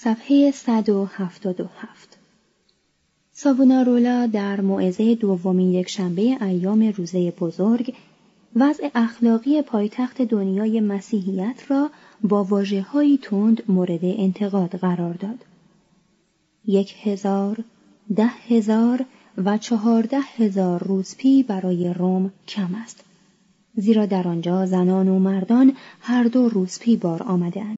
صفحه 177 ساوونارولا در موعظه دومین یکشنبه ایام روزه بزرگ وضع اخلاقی پایتخت دنیای مسیحیت را با واژههایی تند مورد انتقاد قرار داد. یک هزار، ده هزار و چهارده هزار روزپی برای روم کم است. زیرا در آنجا زنان و مردان هر دو روزپی بار آمدند.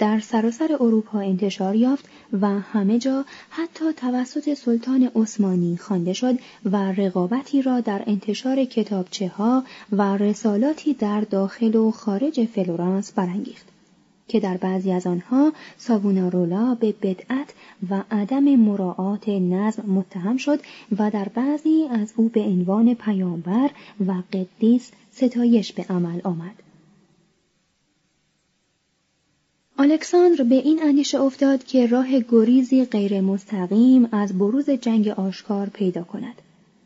در سراسر اروپا انتشار یافت و همه جا حتی توسط سلطان عثمانی خوانده شد و رقابتی را در انتشار کتابچه ها و رسالاتی در داخل و خارج فلورانس برانگیخت که در بعضی از آنها ساوونارولا به بدعت و عدم مراعات نظم متهم شد و در بعضی از او به عنوان پیامبر و قدیس ستایش به عمل آمد. الکساندر به این اندیشه افتاد که راه گریزی غیر مستقیم از بروز جنگ آشکار پیدا کند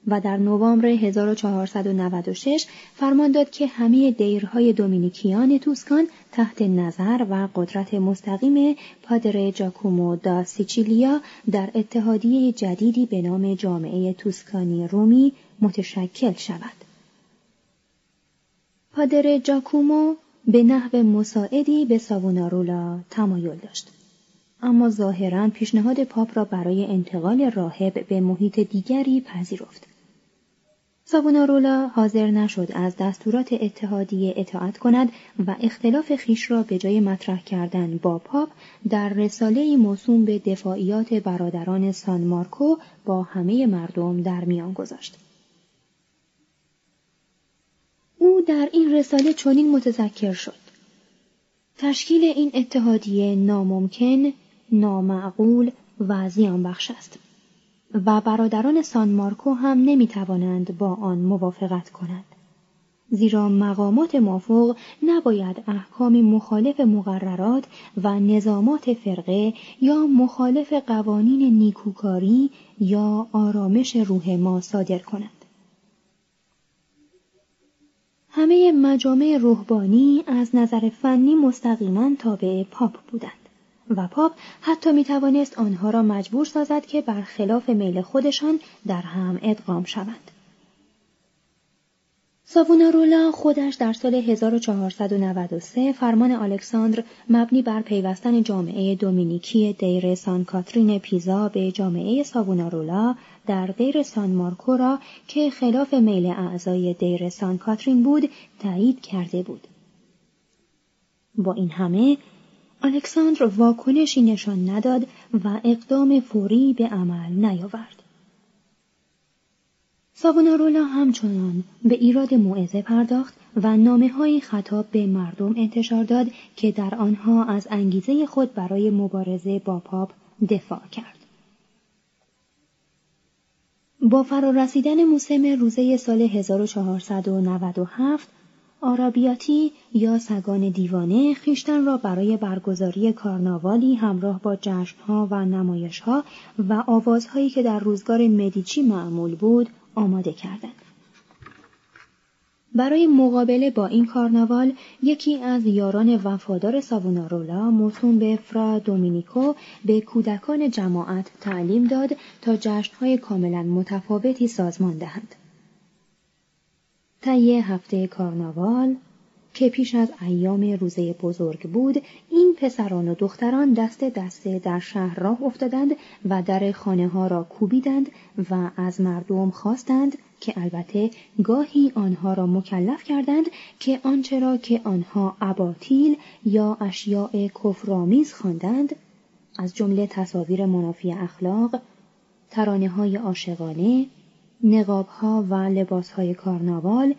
و در نوامبر 1496 فرمان داد که همه دیرهای دومینیکیان توسکان تحت نظر و قدرت مستقیم پادر جاکومو دا سیچیلیا در اتحادیه جدیدی به نام جامعه توسکانی رومی متشکل شود. پادر جاکومو به نحو مساعدی به ساوونارولا تمایل داشت. اما ظاهرا پیشنهاد پاپ را برای انتقال راهب به محیط دیگری پذیرفت. ساوونارولا حاضر نشد از دستورات اتحادیه اطاعت کند و اختلاف خیش را به جای مطرح کردن با پاپ در رساله موسوم به دفاعیات برادران سان مارکو با همه مردم در میان گذاشت. او در این رساله چنین متذکر شد. تشکیل این اتحادیه ناممکن، نامعقول و زیان بخش است. و برادران سان مارکو هم نمی توانند با آن موافقت کنند. زیرا مقامات مافوق نباید احکام مخالف مقررات و نظامات فرقه یا مخالف قوانین نیکوکاری یا آرامش روح ما صادر کنند. همه مجامع روحانی از نظر فنی مستقیما تابع پاپ بودند و پاپ حتی می توانست آنها را مجبور سازد که برخلاف میل خودشان در هم ادغام شوند. ساوونارولا خودش در سال 1493 فرمان الکساندر مبنی بر پیوستن جامعه دومینیکی دیر سان کاترین پیزا به جامعه ساوونارولا در دیر سان مارکو را که خلاف میل اعضای دیر سان کاترین بود تایید کرده بود. با این همه الکساندر واکنشی نشان نداد و اقدام فوری به عمل نیاورد. ساوونارولا همچنان به ایراد موعظه پرداخت و نامه های خطاب به مردم انتشار داد که در آنها از انگیزه خود برای مبارزه با پاپ دفاع کرد. با فرارسیدن موسم روزه سال 1497 آرابیاتی یا سگان دیوانه خیشتن را برای برگزاری کارناوالی همراه با جشنها و نمایشها و آوازهایی که در روزگار مدیچی معمول بود آماده کردند. برای مقابله با این کارناوال یکی از یاران وفادار ساوونارولا موسوم به فرا دومینیکو به کودکان جماعت تعلیم داد تا جشنهای کاملا متفاوتی سازمان دهند. طی هفته کارناوال که پیش از ایام روزه بزرگ بود این پسران و دختران دست دسته در شهر راه افتادند و در خانه ها را کوبیدند و از مردم خواستند که البته گاهی آنها را مکلف کردند که آنچه را که آنها اباطیل یا اشیاء کفرآمیز خواندند. از جمله تصاویر منافی اخلاق ترانه های عاشقانه نقاب ها و لباس های کارناوال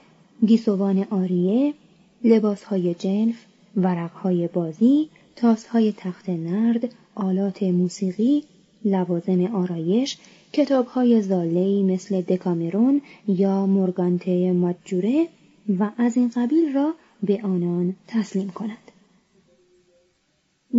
گیسوان آریه لباس های جنف، ورق های بازی، تاس های تخت نرد، آلات موسیقی، لوازم آرایش، کتاب های زالهی مثل دکامرون یا مورگانته ماجوره و از این قبیل را به آنان تسلیم کند.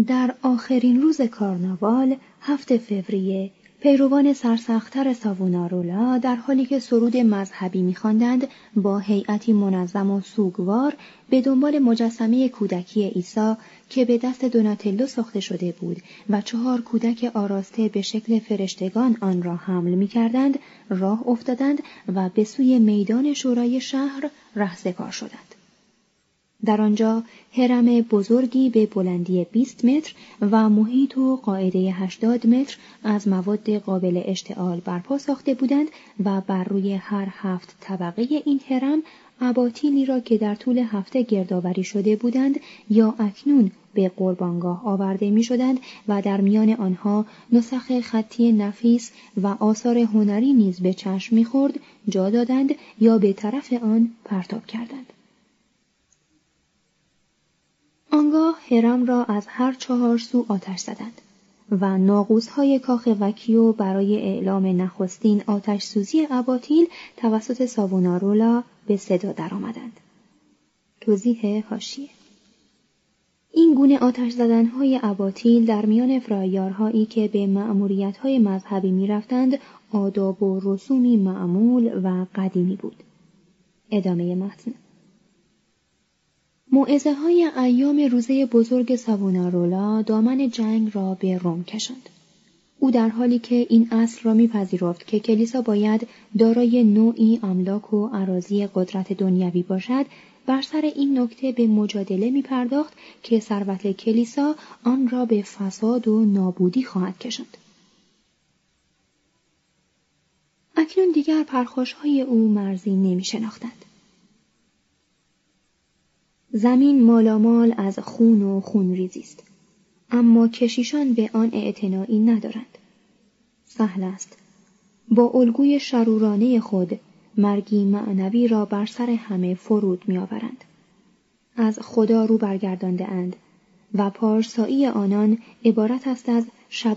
در آخرین روز کارناوال هفته فوریه پیروان سرسختتر ساوونارولا در حالی که سرود مذهبی میخواندند با هیئتی منظم و سوگوار به دنبال مجسمه کودکی عیسی که به دست دوناتلو ساخته شده بود و چهار کودک آراسته به شکل فرشتگان آن را حمل می‌کردند راه افتادند و به سوی میدان شورای شهر رهسپار شدند. در آنجا هرم بزرگی به بلندی 20 متر و محیط و قاعده 80 متر از مواد قابل اشتعال برپا ساخته بودند و بر روی هر هفت طبقه این هرم اباطیلی را که در طول هفته گردآوری شده بودند یا اکنون به قربانگاه آورده می شدند و در میان آنها نسخ خطی نفیس و آثار هنری نیز به چشم می‌خورد جا دادند یا به طرف آن پرتاب کردند. آنگاه هرم را از هر چهار سو آتش زدند و های کاخ وکیو برای اعلام نخستین آتش سوزی اباطیل توسط ساوونارولا به صدا درآمدند. توضیح هاشیه این گونه آتش زدنهای اباطیل در میان فرایارهایی که به های مذهبی می‌رفتند آداب و رسومی معمول و قدیمی بود. ادامه متن معزه های ایام روزه بزرگ سوونارولا دامن جنگ را به روم کشند. او در حالی که این اصل را میپذیرفت که کلیسا باید دارای نوعی املاک و عراضی قدرت دنیوی باشد بر سر این نکته به مجادله می پرداخت که ثروت کلیسا آن را به فساد و نابودی خواهد کشند. اکنون دیگر پرخوش های او مرزی نمی شناختند. زمین مالامال از خون و خونریزی است. اما کشیشان به آن اعتنایی ندارند. سهل است. با الگوی شرورانه خود مرگی معنوی را بر سر همه فرود میآورند. از خدا رو برگردانده اند و پارسایی آنان عبارت است از شب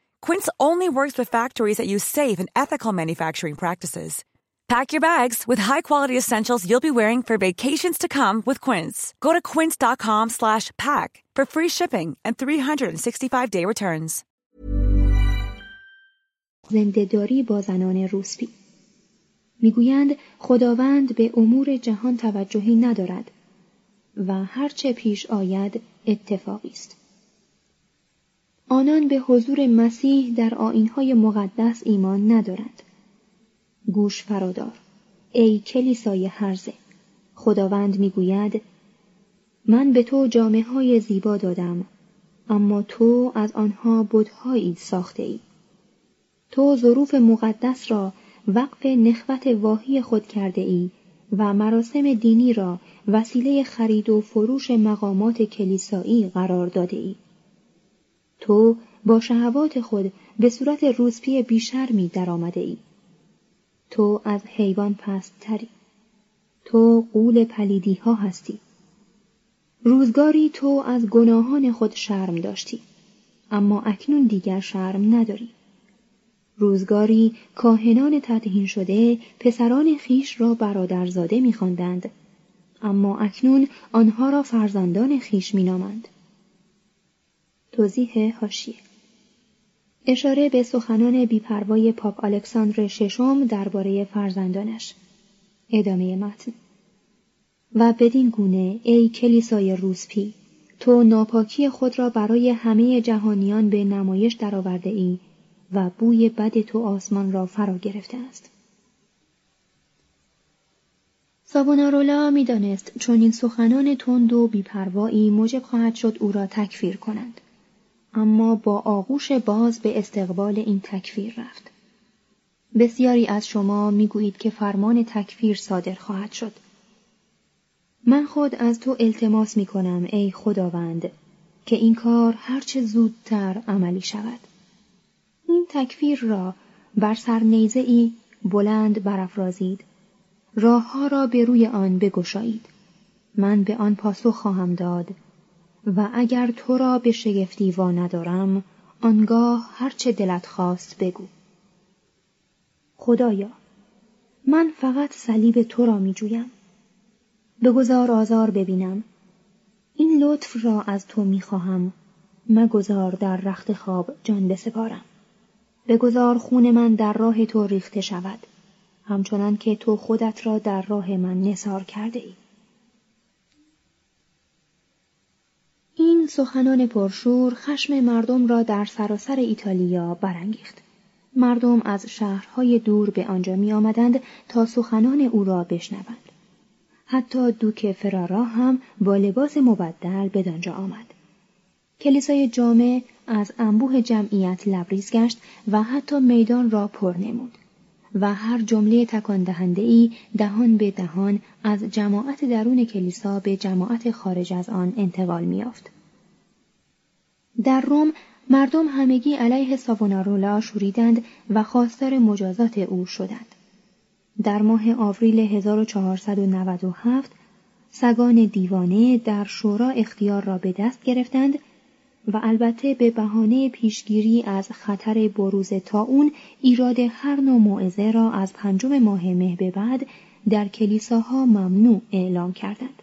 Quince only works with factories that use safe and ethical manufacturing practices. Pack your bags with high-quality essentials you'll be wearing for vacations to come with Quince. Go to quince.com/pack for free shipping and 365-day returns. زندهداری با زنان روسپی میگویند خداوند به امور جهان توجهی ندارد و هرچه پیش آید اتفاقی است. آنان به حضور مسیح در آینهای مقدس ایمان ندارند. گوش فرادار. ای کلیسای هرزه. خداوند می‌گوید من به تو جامعه های زیبا دادم اما تو از آنها بودهایی ساخته ای. تو ظروف مقدس را وقف نخوت واهی خود کرده ای و مراسم دینی را وسیله خرید و فروش مقامات کلیسایی قرار داده ای. تو با شهوات خود به صورت روزپی بیشرمی در آمده ای. تو از حیوان پست تری. تو قول پلیدی ها هستی. روزگاری تو از گناهان خود شرم داشتی. اما اکنون دیگر شرم نداری. روزگاری کاهنان تدهین شده پسران خیش را برادرزاده میخواندند اما اکنون آنها را فرزندان خیش مینامند توضیح هاشیه اشاره به سخنان بیپروای پاپ الکساندر ششم درباره فرزندانش ادامه متن و بدین گونه ای کلیسای روسپی تو ناپاکی خود را برای همه جهانیان به نمایش درآورده ای و بوی بد تو آسمان را فرا گرفته است. سابونارولا می‌دانست چون این سخنان تند و بیپروایی موجب خواهد شد او را تکفیر کنند. اما با آغوش باز به استقبال این تکفیر رفت. بسیاری از شما می‌گویید که فرمان تکفیر صادر خواهد شد. من خود از تو التماس می کنم ای خداوند که این کار هرچه زودتر عملی شود. این تکفیر را بر سرنیزه ای بلند برافرازید. راه را به روی آن بگشایید. من به آن پاسخ خواهم داد و اگر تو را به شگفتی وا ندارم آنگاه هرچه دلت خواست بگو. خدایا من فقط صلیب تو را می جویم. بگذار آزار ببینم. این لطف را از تو می خواهم. مگذار در رخت خواب جان بسپارم. بگذار خون من در راه تو ریخته شود همچنان که تو خودت را در راه من نثار کرده ای. این سخنان پرشور خشم مردم را در سراسر ایتالیا برانگیخت. مردم از شهرهای دور به آنجا می آمدند تا سخنان او را بشنوند. حتی دوک فرارا هم با لباس مبدل بدانجا آمد. کلیسای جامع از انبوه جمعیت لبریز گشت و حتی میدان را پر نمود و هر جمله تکان دهنده ای دهان به دهان از جماعت درون کلیسا به جماعت خارج از آن انتقال میافت. در روم مردم همگی علیه ساوونارولا شوریدند و خواستار مجازات او شدند. در ماه آوریل 1497 سگان دیوانه در شورا اختیار را به دست گرفتند و البته به بهانه پیشگیری از خطر بروز اون ایراد هر نوع موعظه را از پنجم ماه مه به بعد در کلیساها ممنوع اعلام کردند.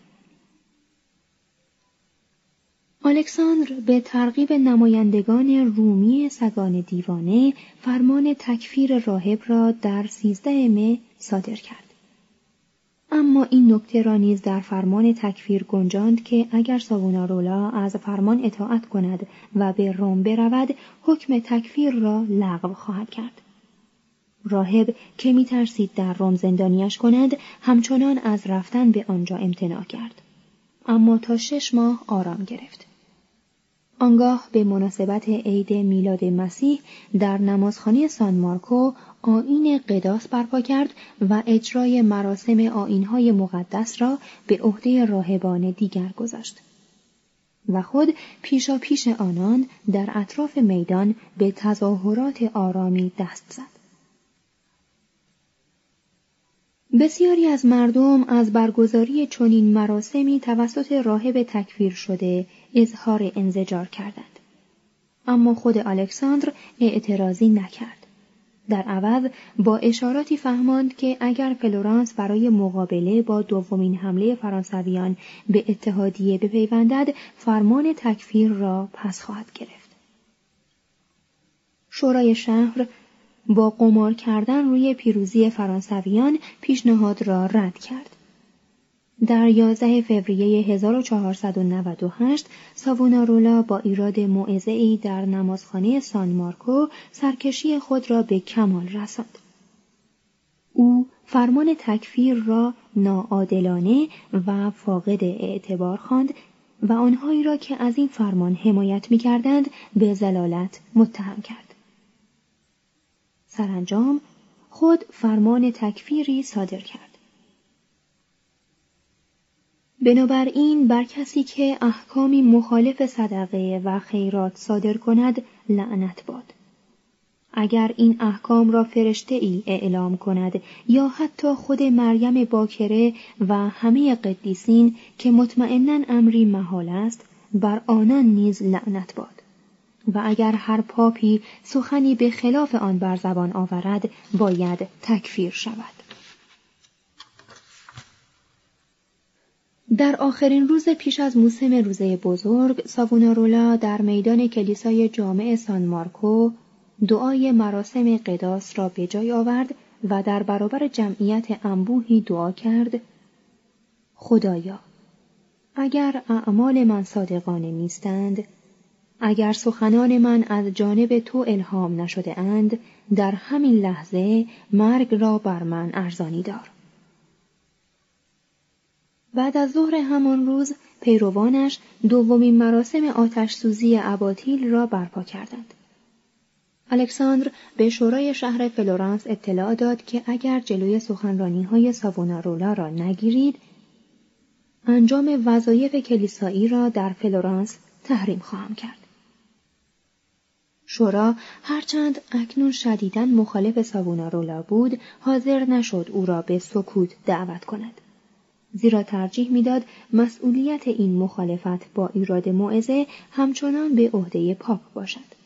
الکساندر به ترغیب نمایندگان رومی سگان دیوانه فرمان تکفیر راهب را در سیزده مه صادر کرد. اما این نکته را نیز در فرمان تکفیر گنجاند که اگر ساوونارولا از فرمان اطاعت کند و به روم برود حکم تکفیر را لغو خواهد کرد. راهب که می ترسید در روم زندانیش کند همچنان از رفتن به آنجا امتناع کرد. اما تا شش ماه آرام گرفت. آنگاه به مناسبت عید میلاد مسیح در نمازخانه سان مارکو آین قداس برپا کرد و اجرای مراسم آینهای مقدس را به عهده راهبان دیگر گذاشت. و خود پیشا پیش آنان در اطراف میدان به تظاهرات آرامی دست زد. بسیاری از مردم از برگزاری چنین مراسمی توسط راهب تکفیر شده اظهار انزجار کردند. اما خود الکساندر اعتراضی نکرد. در عوض با اشاراتی فهماند که اگر فلورانس برای مقابله با دومین حمله فرانسویان به اتحادیه بپیوندد فرمان تکفیر را پس خواهد گرفت. شورای شهر با قمار کردن روی پیروزی فرانسویان پیشنهاد را رد کرد. در 11 فوریه 1498 ساوونارولا با ایراد موعظه ای در نمازخانه سان مارکو سرکشی خود را به کمال رساند. او فرمان تکفیر را ناعادلانه و فاقد اعتبار خواند و آنهایی را که از این فرمان حمایت می کردند به زلالت متهم کرد. سرانجام خود فرمان تکفیری صادر کرد. بنابراین بر کسی که احکامی مخالف صدقه و خیرات صادر کند لعنت باد. اگر این احکام را فرشته ای اعلام کند یا حتی خود مریم باکره و همه قدیسین که مطمئنا امری محال است بر آنان نیز لعنت باد و اگر هر پاپی سخنی به خلاف آن بر زبان آورد باید تکفیر شود در آخرین روز پیش از موسم روزه بزرگ ساوونارولا در میدان کلیسای جامع سان مارکو دعای مراسم قداس را به جای آورد و در برابر جمعیت انبوهی دعا کرد خدایا اگر اعمال من صادقانه نیستند اگر سخنان من از جانب تو الهام نشده اند در همین لحظه مرگ را بر من ارزانی دار. بعد از ظهر همان روز پیروانش دومین مراسم آتش سوزی اباطیل را برپا کردند. الکساندر به شورای شهر فلورانس اطلاع داد که اگر جلوی سخنرانی های ساوونارولا را نگیرید، انجام وظایف کلیسایی را در فلورانس تحریم خواهم کرد. شورا هرچند اکنون شدیداً مخالف ساوونارولا بود، حاضر نشد او را به سکوت دعوت کند. زیرا ترجیح می‌داد مسئولیت این مخالفت با ایراد موعظه همچنان به عهده پاپ باشد.